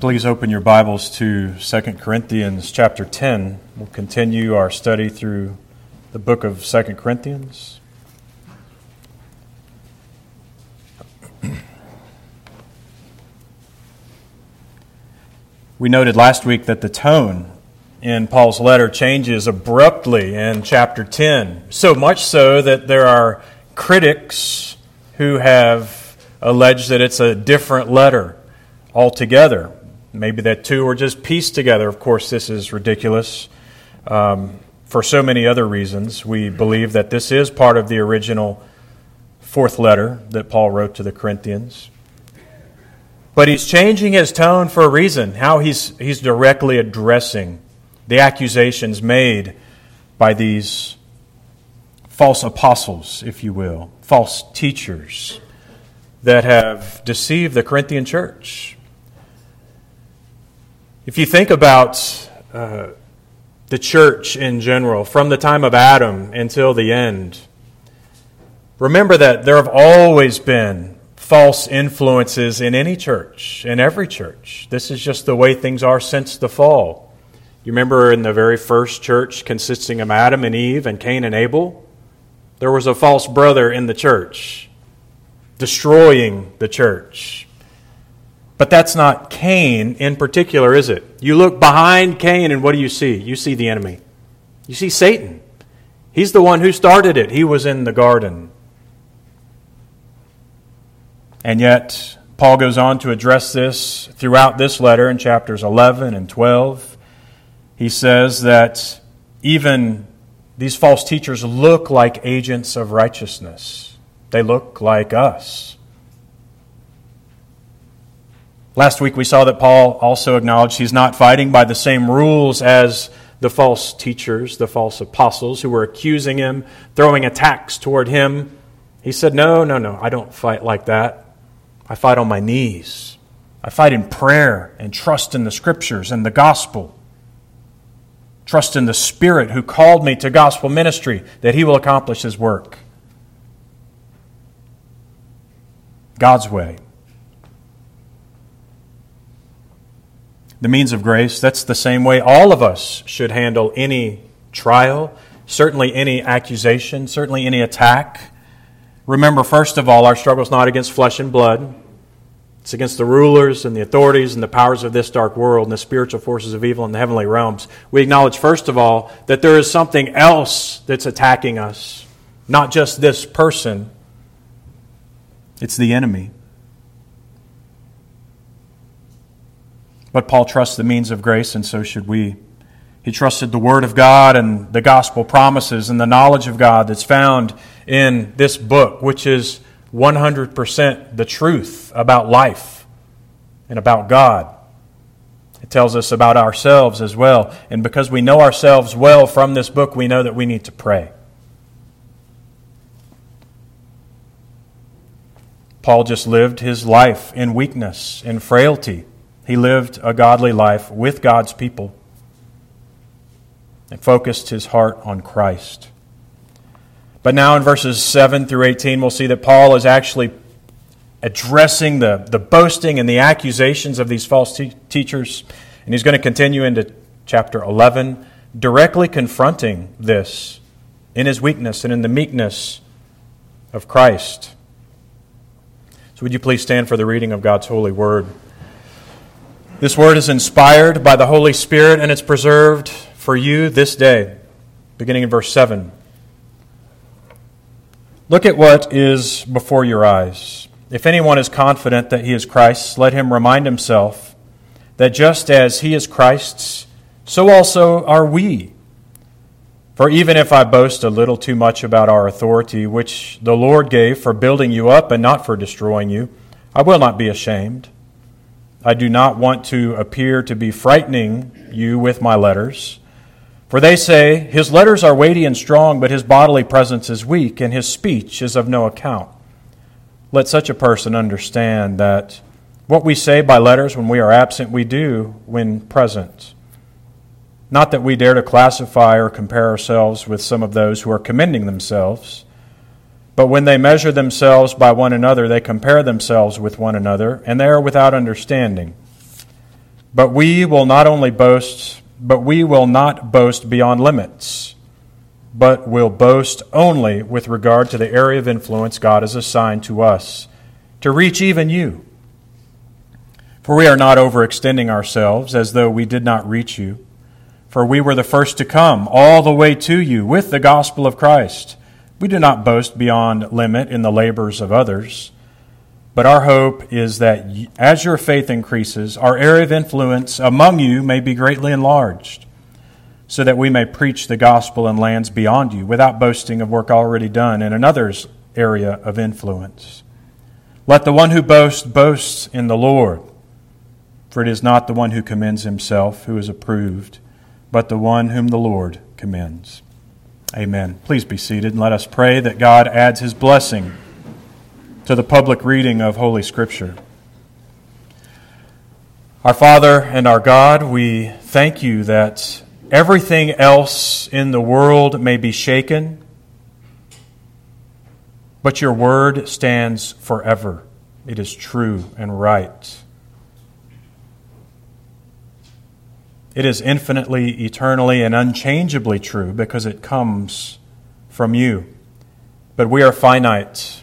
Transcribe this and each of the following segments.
Please open your Bibles to 2 Corinthians chapter 10. We'll continue our study through the book of 2 Corinthians. We noted last week that the tone in Paul's letter changes abruptly in chapter 10, so much so that there are critics who have alleged that it's a different letter altogether. Maybe that two were just pieced together. Of course, this is ridiculous. Um, for so many other reasons, we believe that this is part of the original fourth letter that Paul wrote to the Corinthians. But he's changing his tone for a reason, how he's, he's directly addressing the accusations made by these false apostles, if you will, false teachers that have deceived the Corinthian church. If you think about uh, the church in general, from the time of Adam until the end, remember that there have always been false influences in any church, in every church. This is just the way things are since the fall. You remember in the very first church consisting of Adam and Eve and Cain and Abel? There was a false brother in the church, destroying the church. But that's not Cain in particular, is it? You look behind Cain, and what do you see? You see the enemy. You see Satan. He's the one who started it, he was in the garden. And yet, Paul goes on to address this throughout this letter in chapters 11 and 12. He says that even these false teachers look like agents of righteousness, they look like us. Last week we saw that Paul also acknowledged he's not fighting by the same rules as the false teachers, the false apostles who were accusing him, throwing attacks toward him. He said, No, no, no, I don't fight like that. I fight on my knees. I fight in prayer and trust in the scriptures and the gospel. Trust in the Spirit who called me to gospel ministry that he will accomplish his work. God's way. The means of grace, that's the same way all of us should handle any trial, certainly any accusation, certainly any attack. Remember, first of all, our struggle is not against flesh and blood. It's against the rulers and the authorities and the powers of this dark world and the spiritual forces of evil in the heavenly realms. We acknowledge, first of all, that there is something else that's attacking us, not just this person, it's the enemy. But Paul trusts the means of grace, and so should we. He trusted the Word of God and the gospel promises and the knowledge of God that's found in this book, which is 100% the truth about life and about God. It tells us about ourselves as well. And because we know ourselves well from this book, we know that we need to pray. Paul just lived his life in weakness, in frailty. He lived a godly life with God's people and focused his heart on Christ. But now in verses 7 through 18, we'll see that Paul is actually addressing the, the boasting and the accusations of these false te- teachers. And he's going to continue into chapter 11, directly confronting this in his weakness and in the meekness of Christ. So, would you please stand for the reading of God's holy word? This word is inspired by the Holy Spirit and it's preserved for you this day, beginning in verse 7. Look at what is before your eyes. If anyone is confident that he is Christ's, let him remind himself that just as he is Christ's, so also are we. For even if I boast a little too much about our authority, which the Lord gave for building you up and not for destroying you, I will not be ashamed. I do not want to appear to be frightening you with my letters. For they say, His letters are weighty and strong, but his bodily presence is weak, and his speech is of no account. Let such a person understand that what we say by letters when we are absent, we do when present. Not that we dare to classify or compare ourselves with some of those who are commending themselves. But when they measure themselves by one another, they compare themselves with one another, and they are without understanding. But we will not only boast, but we will not boast beyond limits, but will boast only with regard to the area of influence God has assigned to us to reach even you. For we are not overextending ourselves as though we did not reach you. For we were the first to come all the way to you with the gospel of Christ. We do not boast beyond limit in the labors of others, but our hope is that as your faith increases, our area of influence among you may be greatly enlarged, so that we may preach the gospel in lands beyond you without boasting of work already done in another's area of influence. Let the one who boasts boast in the Lord. For it is not the one who commends himself who is approved, but the one whom the Lord commends. Amen. Please be seated and let us pray that God adds his blessing to the public reading of Holy Scripture. Our Father and our God, we thank you that everything else in the world may be shaken, but your word stands forever. It is true and right. It is infinitely, eternally, and unchangeably true because it comes from you. But we are finite,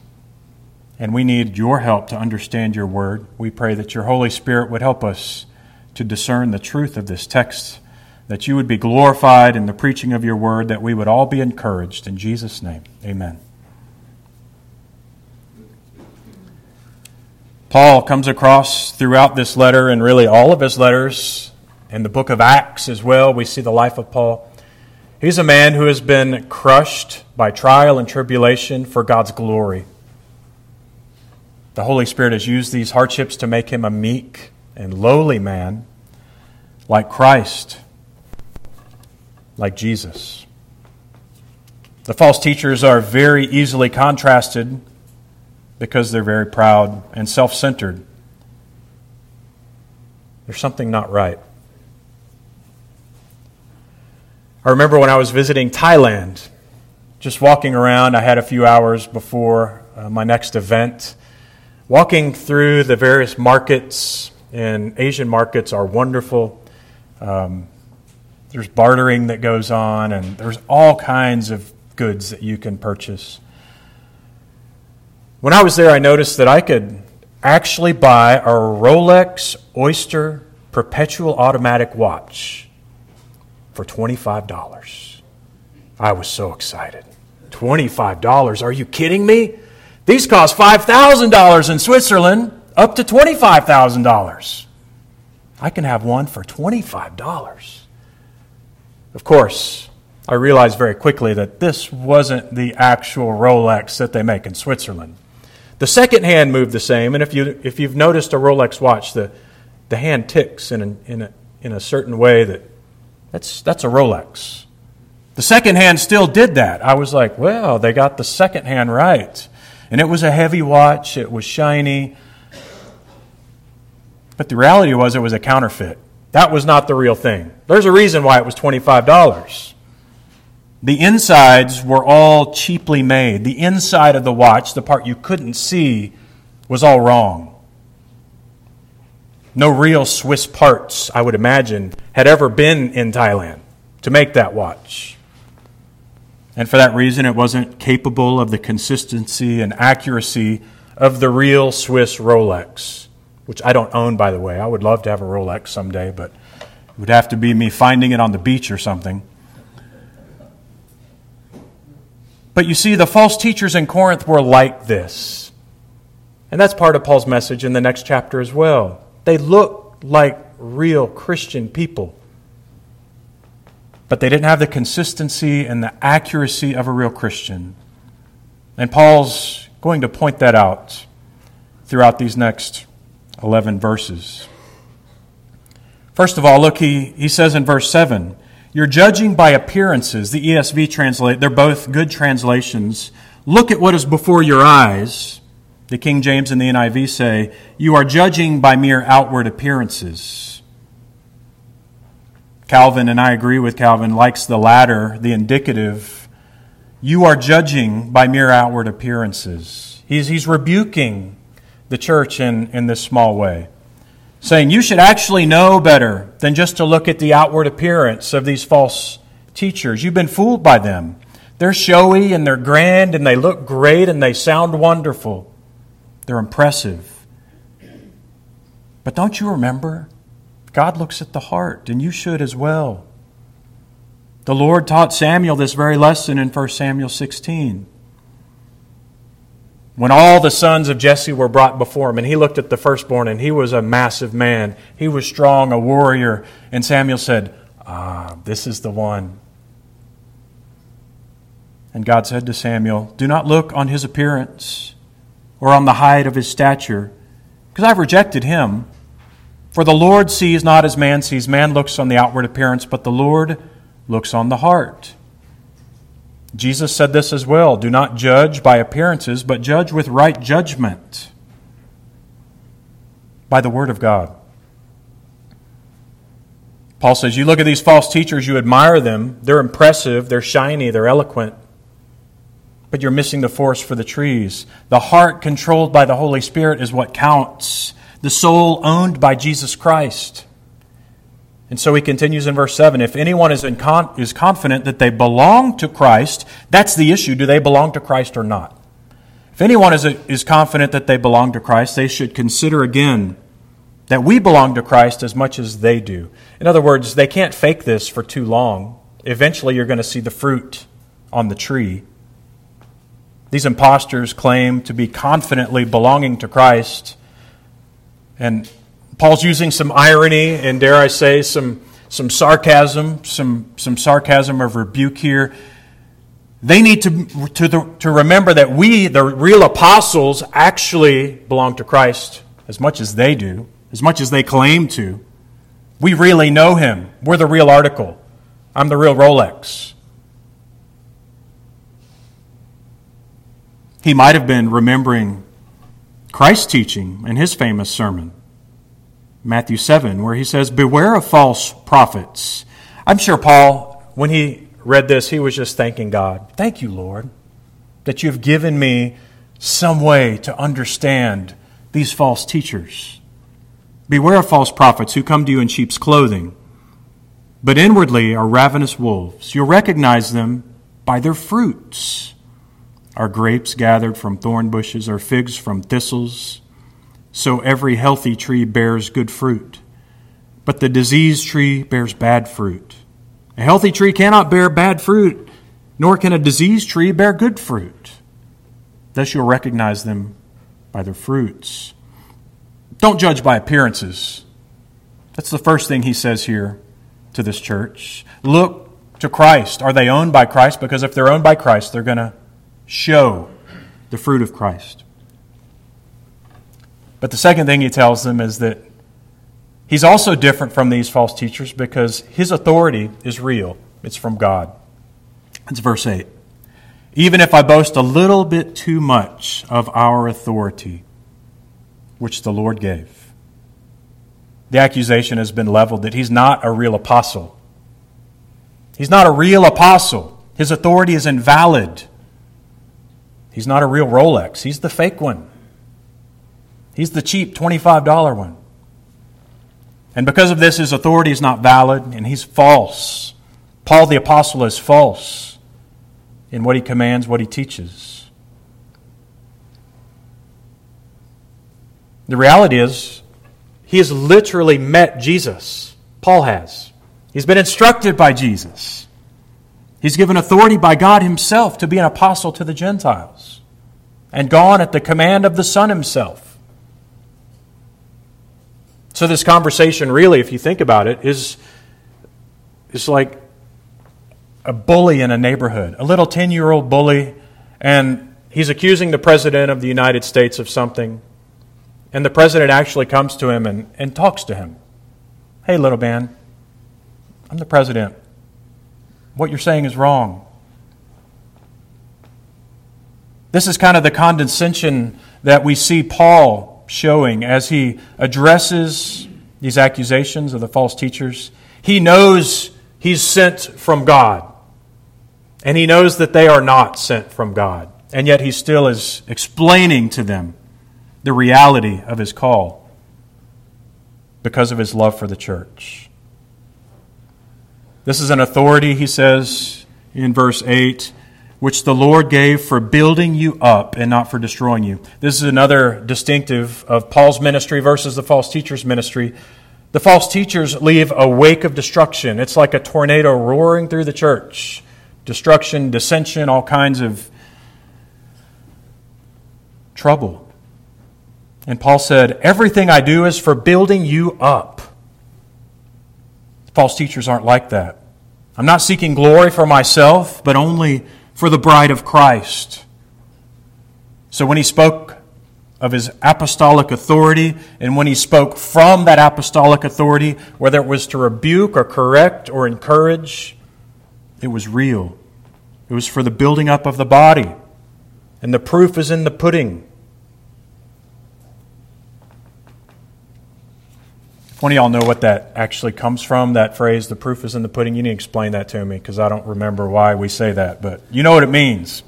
and we need your help to understand your word. We pray that your Holy Spirit would help us to discern the truth of this text, that you would be glorified in the preaching of your word, that we would all be encouraged. In Jesus' name, amen. Paul comes across throughout this letter and really all of his letters in the book of Acts as well, we see the life of Paul. He's a man who has been crushed by trial and tribulation for God's glory. The Holy Spirit has used these hardships to make him a meek and lowly man, like Christ, like Jesus. The false teachers are very easily contrasted because they're very proud and self centered. There's something not right. I remember when I was visiting Thailand, just walking around, I had a few hours before uh, my next event. Walking through the various markets, and Asian markets are wonderful. Um, there's bartering that goes on, and there's all kinds of goods that you can purchase. When I was there, I noticed that I could actually buy a Rolex Oyster perpetual automatic watch for $25. I was so excited. $25? Are you kidding me? These cost $5,000 in Switzerland, up to $25,000. I can have one for $25. Of course, I realized very quickly that this wasn't the actual Rolex that they make in Switzerland. The second hand moved the same, and if, you, if you've noticed a Rolex watch, the, the hand ticks in, in, a, in a certain way that that's, that's a Rolex. The second hand still did that. I was like, well, they got the second hand right. And it was a heavy watch, it was shiny. But the reality was it was a counterfeit. That was not the real thing. There's a reason why it was $25. The insides were all cheaply made. The inside of the watch, the part you couldn't see, was all wrong. No real Swiss parts, I would imagine, had ever been in Thailand to make that watch. And for that reason, it wasn't capable of the consistency and accuracy of the real Swiss Rolex, which I don't own, by the way. I would love to have a Rolex someday, but it would have to be me finding it on the beach or something. But you see, the false teachers in Corinth were like this. And that's part of Paul's message in the next chapter as well. They looked like real Christian people. But they didn't have the consistency and the accuracy of a real Christian. And Paul's going to point that out throughout these next 11 verses. First of all, look, he, he says in verse 7 You're judging by appearances. The ESV translate, they're both good translations. Look at what is before your eyes the King James and the NIV say, You are judging by mere outward appearances. Calvin, and I agree with Calvin, likes the latter, the indicative. You are judging by mere outward appearances. He's, he's rebuking the church in, in this small way. saying, You should actually know better than just to look at the outward appearance of these false teachers. You've been fooled by them. They're showy and they're grand and they look great and they sound wonderful. They're impressive. But don't you remember? God looks at the heart, and you should as well. The Lord taught Samuel this very lesson in 1 Samuel 16. When all the sons of Jesse were brought before him, and he looked at the firstborn, and he was a massive man. He was strong, a warrior. And Samuel said, Ah, this is the one. And God said to Samuel, Do not look on his appearance or on the height of his stature, because I've rejected him. For the Lord sees not as man sees. Man looks on the outward appearance, but the Lord looks on the heart. Jesus said this as well Do not judge by appearances, but judge with right judgment by the Word of God. Paul says, You look at these false teachers, you admire them. They're impressive, they're shiny, they're eloquent. But you're missing the forest for the trees. The heart controlled by the Holy Spirit is what counts. The soul owned by Jesus Christ. And so he continues in verse 7 If anyone is, con- is confident that they belong to Christ, that's the issue. Do they belong to Christ or not? If anyone is, is confident that they belong to Christ, they should consider again that we belong to Christ as much as they do. In other words, they can't fake this for too long. Eventually, you're going to see the fruit on the tree. These impostors claim to be confidently belonging to Christ. And Paul's using some irony and, dare I say, some, some sarcasm, some, some sarcasm of rebuke here. They need to, to, the, to remember that we, the real apostles, actually belong to Christ as much as they do, as much as they claim to. We really know him. We're the real article. I'm the real Rolex. He might have been remembering Christ's teaching in his famous sermon. Matthew 7, where he says, Beware of false prophets. I'm sure Paul, when he read this, he was just thanking God. Thank you, Lord, that you've given me some way to understand these false teachers. Beware of false prophets who come to you in sheep's clothing, but inwardly are ravenous wolves. You'll recognize them by their fruits. Are grapes gathered from thorn bushes, or figs from thistles? so every healthy tree bears good fruit. But the diseased tree bears bad fruit. A healthy tree cannot bear bad fruit, nor can a diseased tree bear good fruit. Thus you'll recognize them by their fruits. Don't judge by appearances. That's the first thing he says here to this church. Look to Christ. Are they owned by Christ? Because if they're owned by Christ, they're going to show the fruit of Christ. But the second thing he tells them is that he's also different from these false teachers because his authority is real, it's from God. It's verse 8. Even if I boast a little bit too much of our authority, which the Lord gave. The accusation has been leveled that he's not a real apostle. He's not a real apostle. His authority is invalid. He's not a real Rolex. He's the fake one. He's the cheap $25 one. And because of this, his authority is not valid and he's false. Paul the Apostle is false in what he commands, what he teaches. The reality is, he has literally met Jesus. Paul has. He's been instructed by Jesus. He's given authority by God himself to be an apostle to the Gentiles and gone at the command of the Son himself. So this conversation really, if you think about it, is, is like a bully in a neighborhood, a little 10 year old bully, and he's accusing the President of the United States of something. And the President actually comes to him and, and talks to him. Hey, little man, I'm the President. What you're saying is wrong. This is kind of the condescension that we see Paul showing as he addresses these accusations of the false teachers. He knows he's sent from God, and he knows that they are not sent from God, and yet he still is explaining to them the reality of his call. because of his love for the church. This is an authority, he says in verse 8, which the Lord gave for building you up and not for destroying you. This is another distinctive of Paul's ministry versus the false teacher's ministry. The false teachers leave a wake of destruction. It's like a tornado roaring through the church. Destruction, dissension, all kinds of trouble. And Paul said, Everything I do is for building you up. False teachers aren't like that. I'm not seeking glory for myself, but only for the bride of Christ. So when he spoke of his apostolic authority, and when he spoke from that apostolic authority, whether it was to rebuke or correct or encourage, it was real. It was for the building up of the body. And the proof is in the pudding. One of y'all know what that actually comes from, that phrase, the proof is in the pudding. You need to explain that to me because I don't remember why we say that, but you know what it means.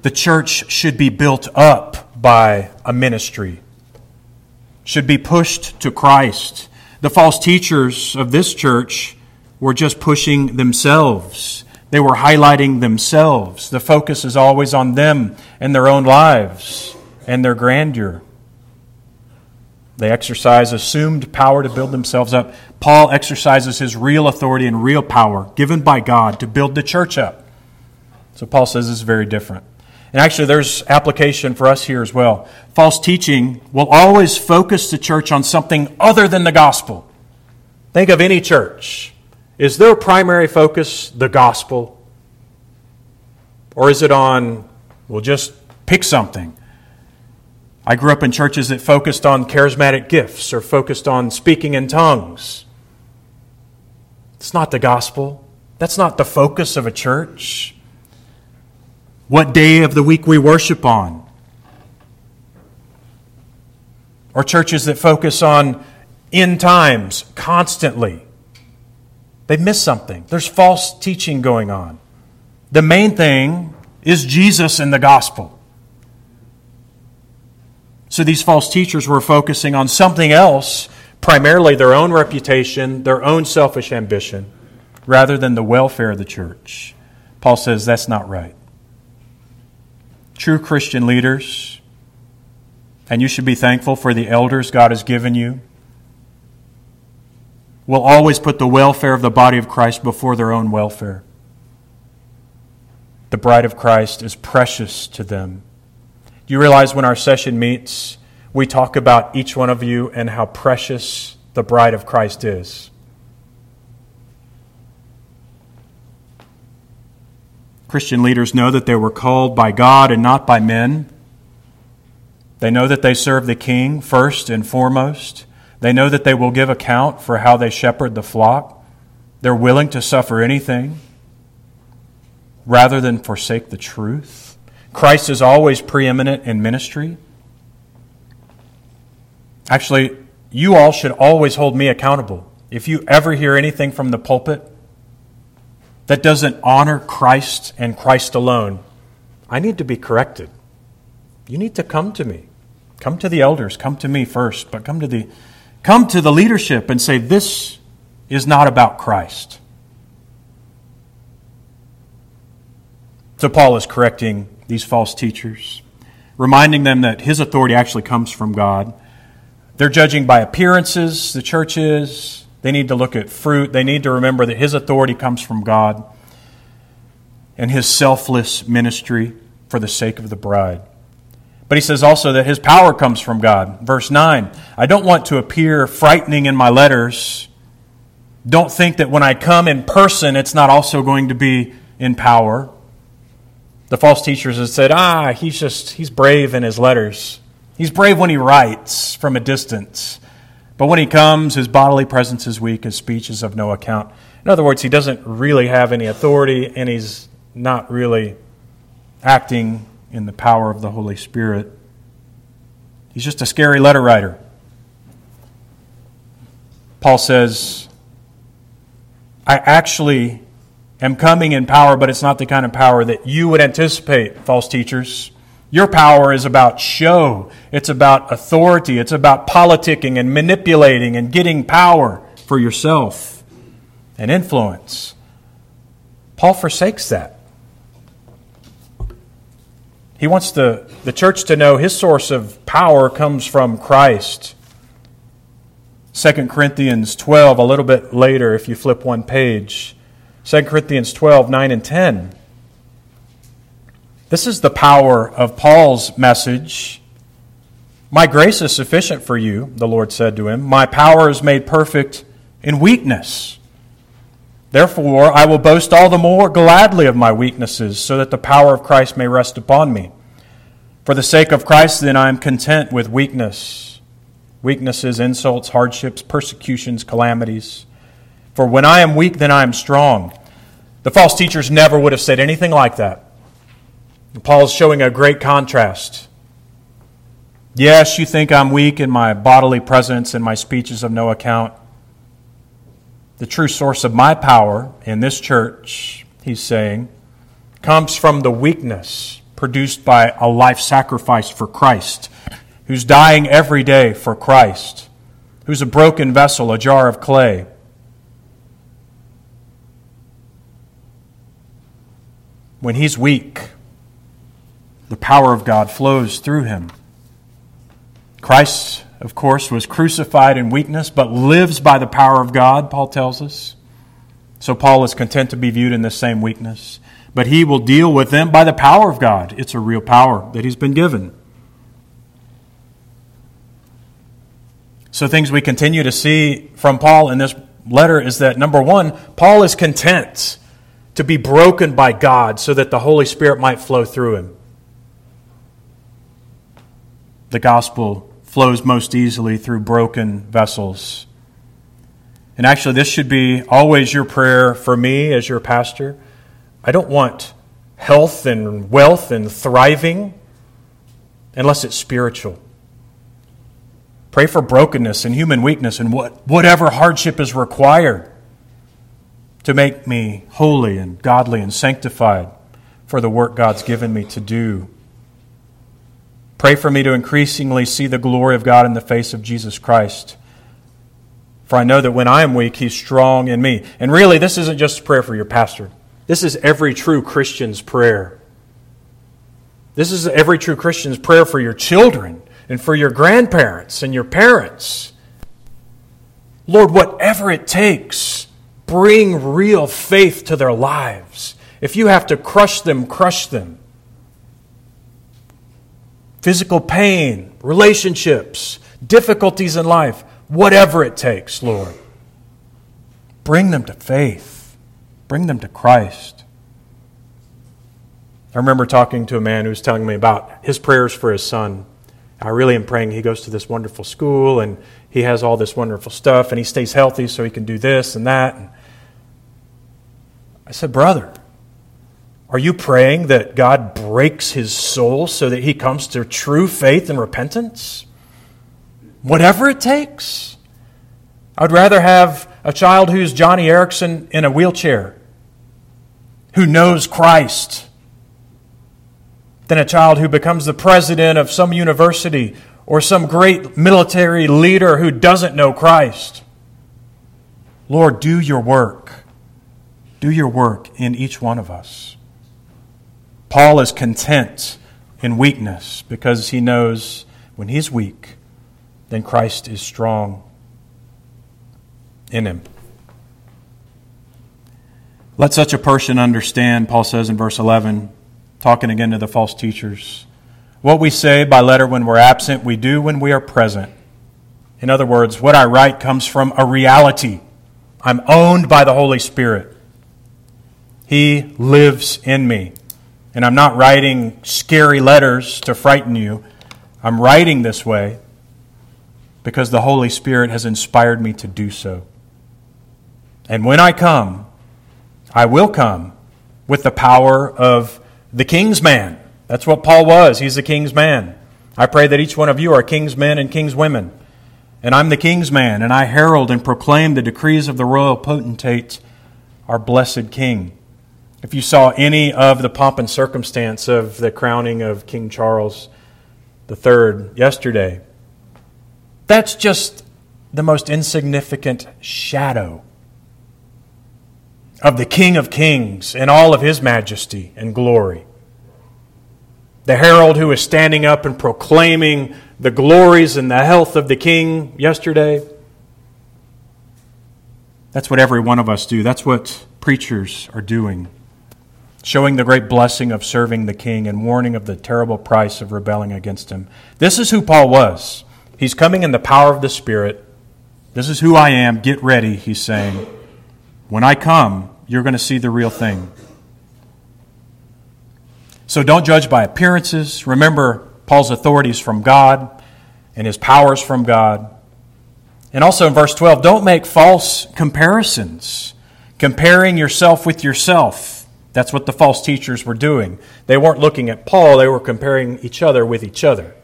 The church should be built up by a ministry, should be pushed to Christ. The false teachers of this church were just pushing themselves. They were highlighting themselves. The focus is always on them and their own lives and their grandeur. They exercise assumed power to build themselves up. Paul exercises his real authority and real power given by God to build the church up. So Paul says this is very different. And actually, there's application for us here as well. False teaching will always focus the church on something other than the gospel. Think of any church. Is their primary focus the gospel? Or is it on, well, just pick something? I grew up in churches that focused on charismatic gifts or focused on speaking in tongues. It's not the gospel. That's not the focus of a church. What day of the week we worship on. Or churches that focus on end times constantly. They miss something. There's false teaching going on. The main thing is Jesus and the gospel. So these false teachers were focusing on something else, primarily their own reputation, their own selfish ambition, rather than the welfare of the church. Paul says that's not right. True Christian leaders, and you should be thankful for the elders God has given you, will always put the welfare of the body of Christ before their own welfare. The bride of Christ is precious to them. Do you realize when our session meets, we talk about each one of you and how precious the bride of Christ is? Christian leaders know that they were called by God and not by men. They know that they serve the king first and foremost. They know that they will give account for how they shepherd the flock. They're willing to suffer anything rather than forsake the truth. Christ is always preeminent in ministry. Actually, you all should always hold me accountable. If you ever hear anything from the pulpit that doesn't honor Christ and Christ alone, I need to be corrected. You need to come to me. Come to the elders, come to me first, but come to the come to the leadership and say this is not about Christ. So Paul is correcting these false teachers, reminding them that his authority actually comes from God. They're judging by appearances, the church is. They need to look at fruit. They need to remember that his authority comes from God and his selfless ministry for the sake of the bride. But he says also that his power comes from God. Verse 9 I don't want to appear frightening in my letters. Don't think that when I come in person, it's not also going to be in power. The false teachers have said, ah, he's just, he's brave in his letters. He's brave when he writes from a distance. But when he comes, his bodily presence is weak, his speech is of no account. In other words, he doesn't really have any authority, and he's not really acting in the power of the Holy Spirit. He's just a scary letter writer. Paul says, I actually am coming in power, but it's not the kind of power that you would anticipate, false teachers. Your power is about show. It's about authority. It's about politicking and manipulating and getting power for yourself and influence. Paul forsakes that. He wants the, the church to know his source of power comes from Christ. 2 Corinthians 12, a little bit later, if you flip one page. 2 Corinthians 12, 9 and 10. This is the power of Paul's message. My grace is sufficient for you, the Lord said to him. My power is made perfect in weakness. Therefore, I will boast all the more gladly of my weaknesses, so that the power of Christ may rest upon me. For the sake of Christ, then, I am content with weakness, weaknesses, insults, hardships, persecutions, calamities. For when I am weak, then I am strong. The false teachers never would have said anything like that. Paul is showing a great contrast. Yes, you think I'm weak in my bodily presence and my speech is of no account. The true source of my power in this church, he's saying, comes from the weakness produced by a life sacrifice for Christ, who's dying every day for Christ, who's a broken vessel, a jar of clay. When he's weak, the power of God flows through him. Christ, of course, was crucified in weakness, but lives by the power of God, Paul tells us. So Paul is content to be viewed in the same weakness. But he will deal with them by the power of God. It's a real power that he's been given. So, things we continue to see from Paul in this letter is that number one, Paul is content to be broken by God so that the Holy Spirit might flow through him the gospel flows most easily through broken vessels. And actually, this should be always your prayer for me as your pastor. I don't want health and wealth and thriving unless it's spiritual. Pray for brokenness and human weakness and what, whatever hardship is required to make me holy and godly and sanctified for the work God's given me to do. Pray for me to increasingly see the glory of God in the face of Jesus Christ. For I know that when I am weak, He's strong in me. And really, this isn't just a prayer for your pastor, this is every true Christian's prayer. This is every true Christian's prayer for your children and for your grandparents and your parents. Lord, whatever it takes, bring real faith to their lives. If you have to crush them, crush them physical pain, relationships, difficulties in life, whatever it takes, Lord. Bring them to faith, bring them to Christ. I remember talking to a man who was telling me about his prayers for his son. I really am praying he goes to this wonderful school and he has all this wonderful stuff and he stays healthy so he can do this and that. And I said, Brother, are you praying that God breaks his soul so that he comes to true faith and repentance? Whatever it takes. I'd rather have a child who's Joni Eareckson in a wheelchair, who knows Christ, than a child who becomes the president of some university or some great military leader who doesn't know Christ. Lord, do your work. Do your work in each one of us. Paul is content in weakness because he knows when he's weak, then Christ is strong in him. Let such a person understand, Paul says in verse 11, talking again to the false teachers. What we say by letter when we're absent, we do when we are present. In other words, what I write comes from a reality. I'm owned by the Holy Spirit. He lives in me. And I'm not writing scary letters to frighten you. I'm writing this way because the Holy Spirit has inspired me to do so. And when I come, I will come with the power of the king's man. That's what Paul was. He's the king's man. I pray that each one of you are king's men and king's women. And I'm the king's man, and I herald and proclaim the decrees of the royal potentate, our blessed king. If you saw any of the pomp and circumstance of the crowning of King Charles III yesterday, that's just the most insignificant shadow of the King of Kings in all of his majesty and glory. The herald who is standing up and proclaiming the glories and the health of the King yesterday. That's what every one of us do. That's what preachers are doing. Showing the great blessing of serving the King and warning of the terrible price of rebelling against him. This is who Paul was. He's coming in the power of the Spirit. This is who I am. Get ready, he's saying. When I come, you're going to see the real thing. So don't judge by appearances. Remember, Paul's authority is from God and his powers from God. And also in verse 12, don't make false comparisons, comparing yourself with yourself. That's what the false teachers were doing. They weren't looking at Paul, they were comparing each other with each other.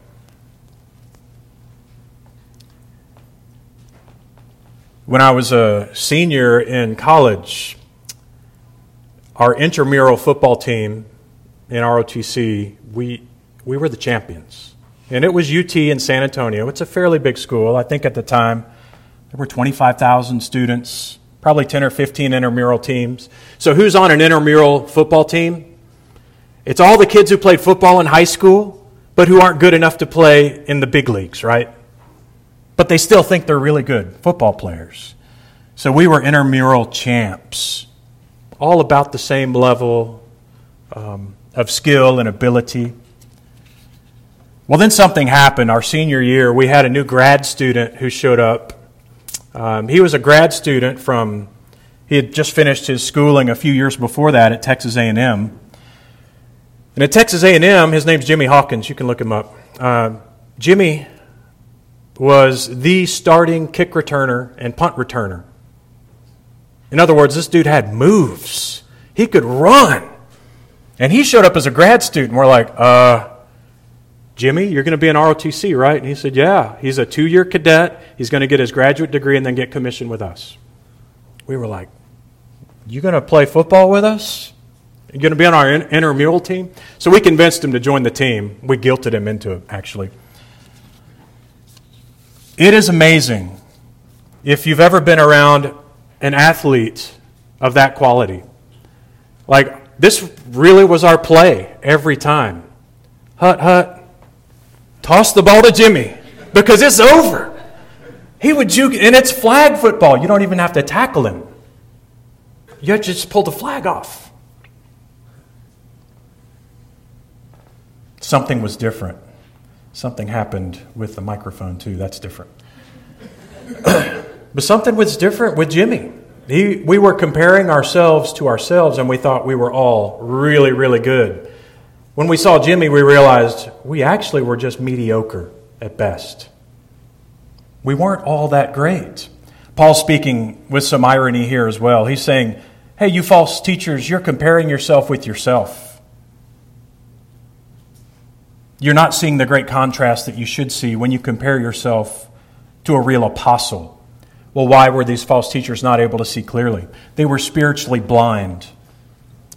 When I was a senior in college, our intramural football team in ROTC, we, we were the champions. And it was UT in San Antonio. It's a fairly big school. I think at the time there were 25,000 students, probably 10 or 15 intramural teams. So, who's on an intramural football team? It's all the kids who played football in high school, but who aren't good enough to play in the big leagues, right? But they still think they're really good football players. So, we were intramural champs, all about the same level. Um, of skill and ability. Well, then something happened. Our senior year, we had a new grad student who showed up. Um, he was a grad student from, he had just finished his schooling a few years before that at Texas A&M. And at Texas A&M, his name's Jimmy Hawkins. You can look him up. Uh, Jimmy was the starting kick returner and punt returner. In other words, this dude had moves. He could run. And he showed up as a grad student. We're like, uh, Jimmy, you're going to be an ROTC, right? And he said, Yeah. He's a two year cadet. He's going to get his graduate degree and then get commissioned with us. We were like, You going to play football with us? You're going to be on our intramural team? So we convinced him to join the team. We guilted him into it, actually. It is amazing if you've ever been around an athlete of that quality. Like, this really was our play every time. Hut, hut, toss the ball to Jimmy because it's over. He would juke, and it's flag football. You don't even have to tackle him. You just pull the flag off. Something was different. Something happened with the microphone, too. That's different. but something was different with Jimmy. He, we were comparing ourselves to ourselves, and we thought we were all really, really good. When we saw Jimmy, we realized we actually were just mediocre at best. We weren't all that great. Paul's speaking with some irony here as well. He's saying, Hey, you false teachers, you're comparing yourself with yourself. You're not seeing the great contrast that you should see when you compare yourself to a real apostle well, why were these false teachers not able to see clearly? They were spiritually blind.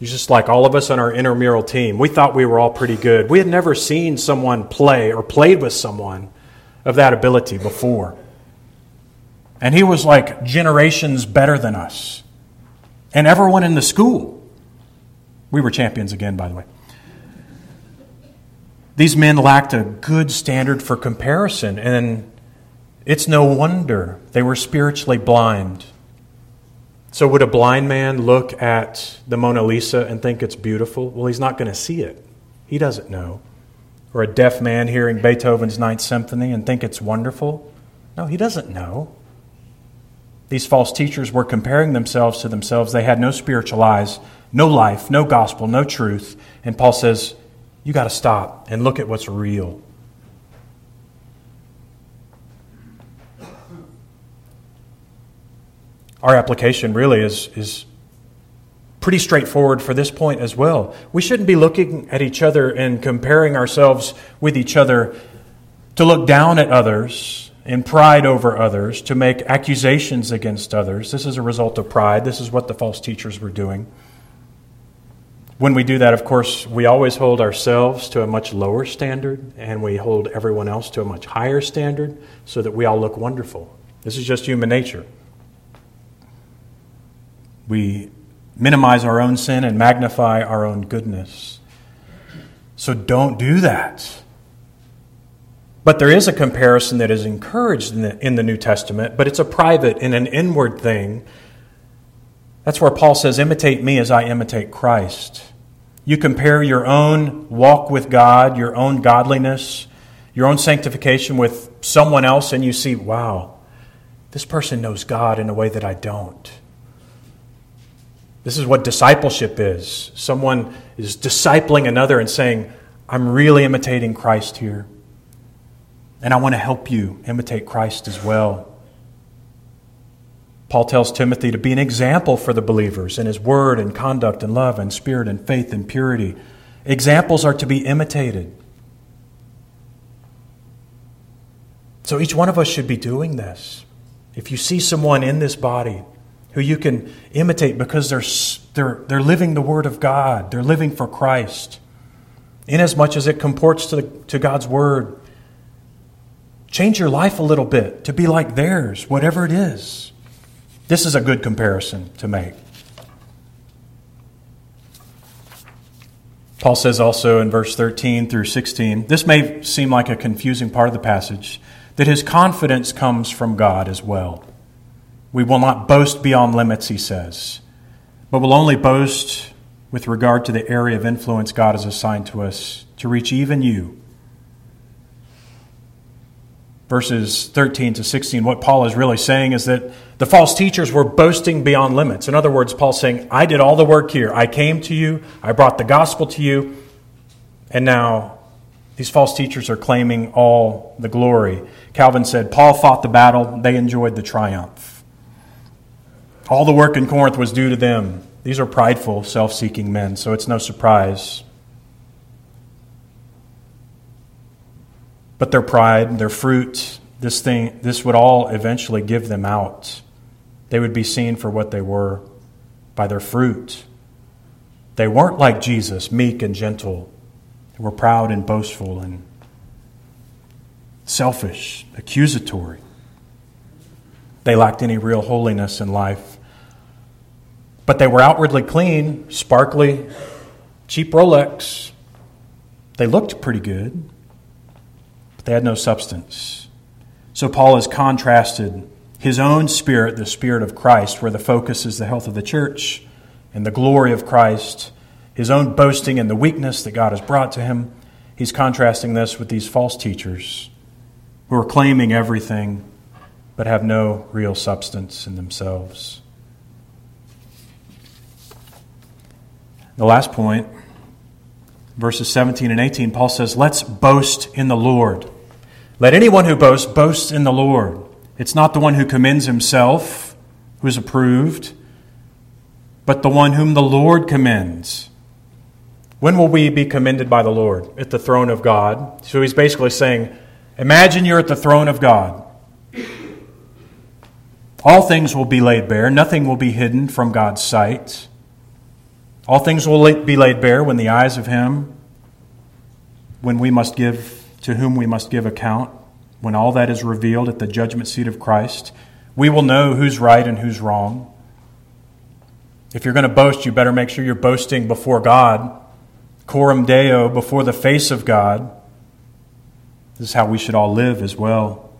It's just like all of us on our intramural team. We thought we were all pretty good. We had never seen someone play or played with someone of that ability before. And he was like generations better than us. And everyone in the school. We were champions again, by the way. These men lacked a good standard for comparison. And it's no wonder they were spiritually blind. So, would a blind man look at the Mona Lisa and think it's beautiful? Well, he's not going to see it. He doesn't know. Or a deaf man hearing Beethoven's Ninth Symphony and think it's wonderful? No, he doesn't know. These false teachers were comparing themselves to themselves. They had no spiritual eyes, no life, no gospel, no truth. And Paul says, You got to stop and look at what's real. Our application really is, is pretty straightforward for this point as well. We shouldn't be looking at each other and comparing ourselves with each other to look down at others in pride over others, to make accusations against others. This is a result of pride. This is what the false teachers were doing. When we do that, of course, we always hold ourselves to a much lower standard and we hold everyone else to a much higher standard so that we all look wonderful. This is just human nature. We minimize our own sin and magnify our own goodness. So don't do that. But there is a comparison that is encouraged in the, in the New Testament, but it's a private and an inward thing. That's where Paul says, Imitate me as I imitate Christ. You compare your own walk with God, your own godliness, your own sanctification with someone else, and you see, wow, this person knows God in a way that I don't. This is what discipleship is. Someone is discipling another and saying, I'm really imitating Christ here. And I want to help you imitate Christ as well. Paul tells Timothy to be an example for the believers in his word and conduct and love and spirit and faith and purity. Examples are to be imitated. So each one of us should be doing this. If you see someone in this body who you can imitate because they're, they're, they're living the Word of God, they're living for Christ, inasmuch as it comports to, the, to God's Word, change your life a little bit to be like theirs, whatever it is. This is a good comparison to make. Paul says also in verse 13 through 16, this may seem like a confusing part of the passage, that his confidence comes from God as well. We will not boast beyond limits, he says, but will only boast with regard to the area of influence God has assigned to us to reach even you. Verses 13 to 16, what Paul is really saying is that the false teachers were boasting beyond limits. In other words, Paul's saying, I did all the work here. I came to you, I brought the gospel to you, and now these false teachers are claiming all the glory. Calvin said, Paul fought the battle, they enjoyed the triumph. All the work in Corinth was due to them. These are prideful, self seeking men, so it's no surprise. But their pride, their fruit, this thing, this would all eventually give them out. They would be seen for what they were by their fruit. They weren't like Jesus, meek and gentle. They were proud and boastful and selfish, accusatory. They lacked any real holiness in life. But they were outwardly clean, sparkly, cheap Rolex. They looked pretty good, but they had no substance. So Paul has contrasted his own spirit, the spirit of Christ, where the focus is the health of the church and the glory of Christ, his own boasting and the weakness that God has brought to him. He's contrasting this with these false teachers who are claiming everything but have no real substance in themselves. The last point, verses 17 and 18, Paul says, Let's boast in the Lord. Let anyone who boasts boast in the Lord. It's not the one who commends himself who is approved, but the one whom the Lord commends. When will we be commended by the Lord? At the throne of God. So he's basically saying, Imagine you're at the throne of God. All things will be laid bare, nothing will be hidden from God's sight. All things will be laid bare when the eyes of him, when we must give, to whom we must give account, when all that is revealed at the judgment seat of Christ, we will know who's right and who's wrong. If you're going to boast, you better make sure you're boasting before God, coram deo, before the face of God. This is how we should all live as well.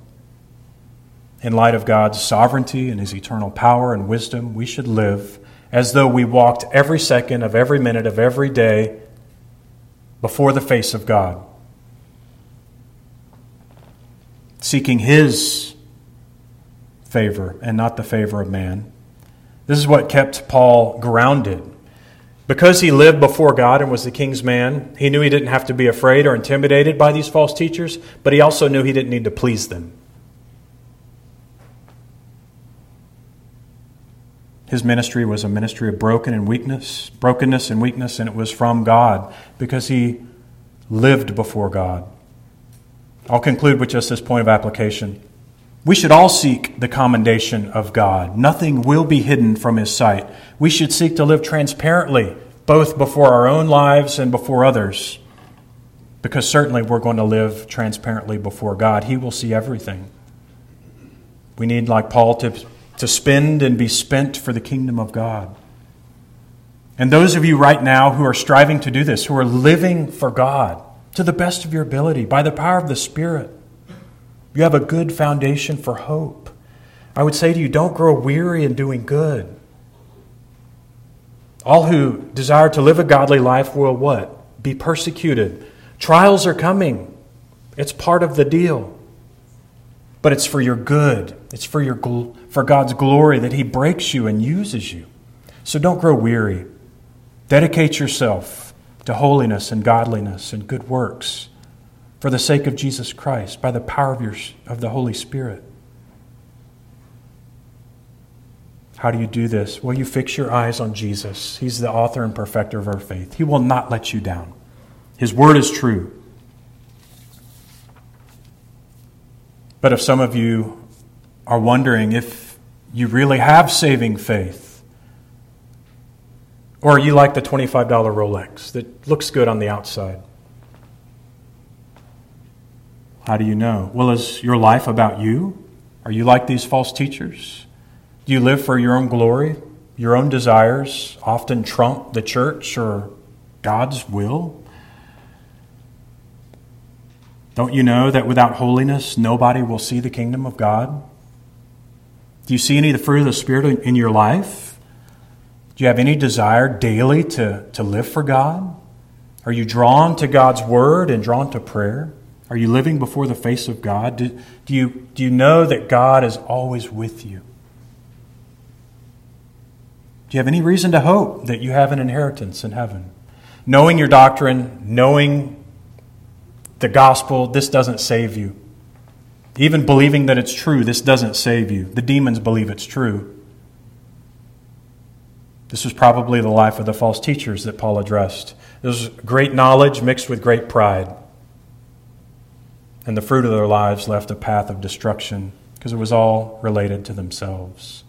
In light of God's sovereignty and his eternal power and wisdom, we should live as though we walked every second of every minute of every day before the face of God, seeking His favor and not the favor of man. This is what kept Paul grounded. Because he lived before God and was the king's man, he knew he didn't have to be afraid or intimidated by these false teachers, but he also knew he didn't need to please them. His ministry was a ministry of broken and weakness, brokenness and weakness, and it was from God because he lived before God. I'll conclude with just this point of application. We should all seek the commendation of God. Nothing will be hidden from His sight. We should seek to live transparently both before our own lives and before others, because certainly we're going to live transparently before God. He will see everything. We need, like Paul, to, to spend and be spent for the kingdom of God. And those of you right now who are striving to do this, who are living for God to the best of your ability by the power of the Spirit, you have a good foundation for hope. I would say to you, don't grow weary in doing good. All who desire to live a godly life will what? Be persecuted. Trials are coming. It's part of the deal. But it's for your good. It's for your for God's glory that he breaks you and uses you. So don't grow weary. Dedicate yourself to holiness and godliness and good works for the sake of Jesus Christ by the power of, your, of the Holy Spirit. How do you do this? Well, you fix your eyes on Jesus. He's the author and perfecter of our faith. He will not let you down. His word is true. But if some of you are wondering if you really have saving faith, or are you like the $25 Rolex that looks good on the outside, how do you know? Well, is your life about you? Are you like these false teachers? Do you live for your own glory? Your own desires often trump the church or God's will? Don't you know that without holiness, nobody will see the kingdom of God? Do you see any of the fruit of the Spirit in your life? Do you have any desire daily to, to live for God? Are you drawn to God's word and drawn to prayer? Are you living before the face of God? Do, do, you, do you know that God is always with you? Do you have any reason to hope that you have an inheritance in heaven? Knowing your doctrine, knowing the gospel, this doesn't save you. Even believing that it's true, this doesn't save you. The demons believe it's true. This was probably the life of the false teachers that Paul addressed. There was great knowledge mixed with great pride. And the fruit of their lives left a path of destruction because it was all related to themselves.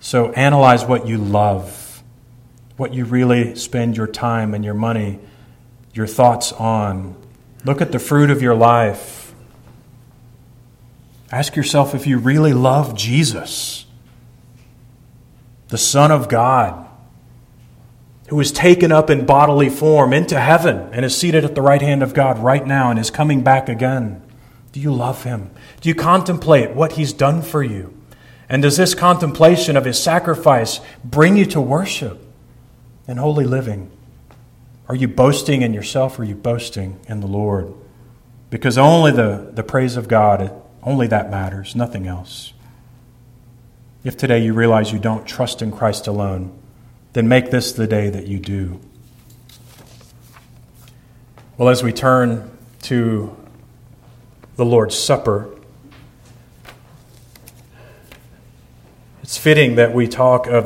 So analyze what you love, what you really spend your time and your money, your thoughts on. Look at the fruit of your life. Ask yourself if you really love Jesus, the Son of God, who is taken up in bodily form into heaven and is seated at the right hand of God right now and is coming back again. Do you love him? Do you contemplate what he's done for you? And does this contemplation of his sacrifice bring you to worship and holy living? Are you boasting in yourself or are you boasting in the Lord? Because only the, the praise of God, only that matters, nothing else. If today you realize you don't trust in Christ alone, then make this the day that you do. Well, as we turn to the Lord's Supper, It's fitting that we talk of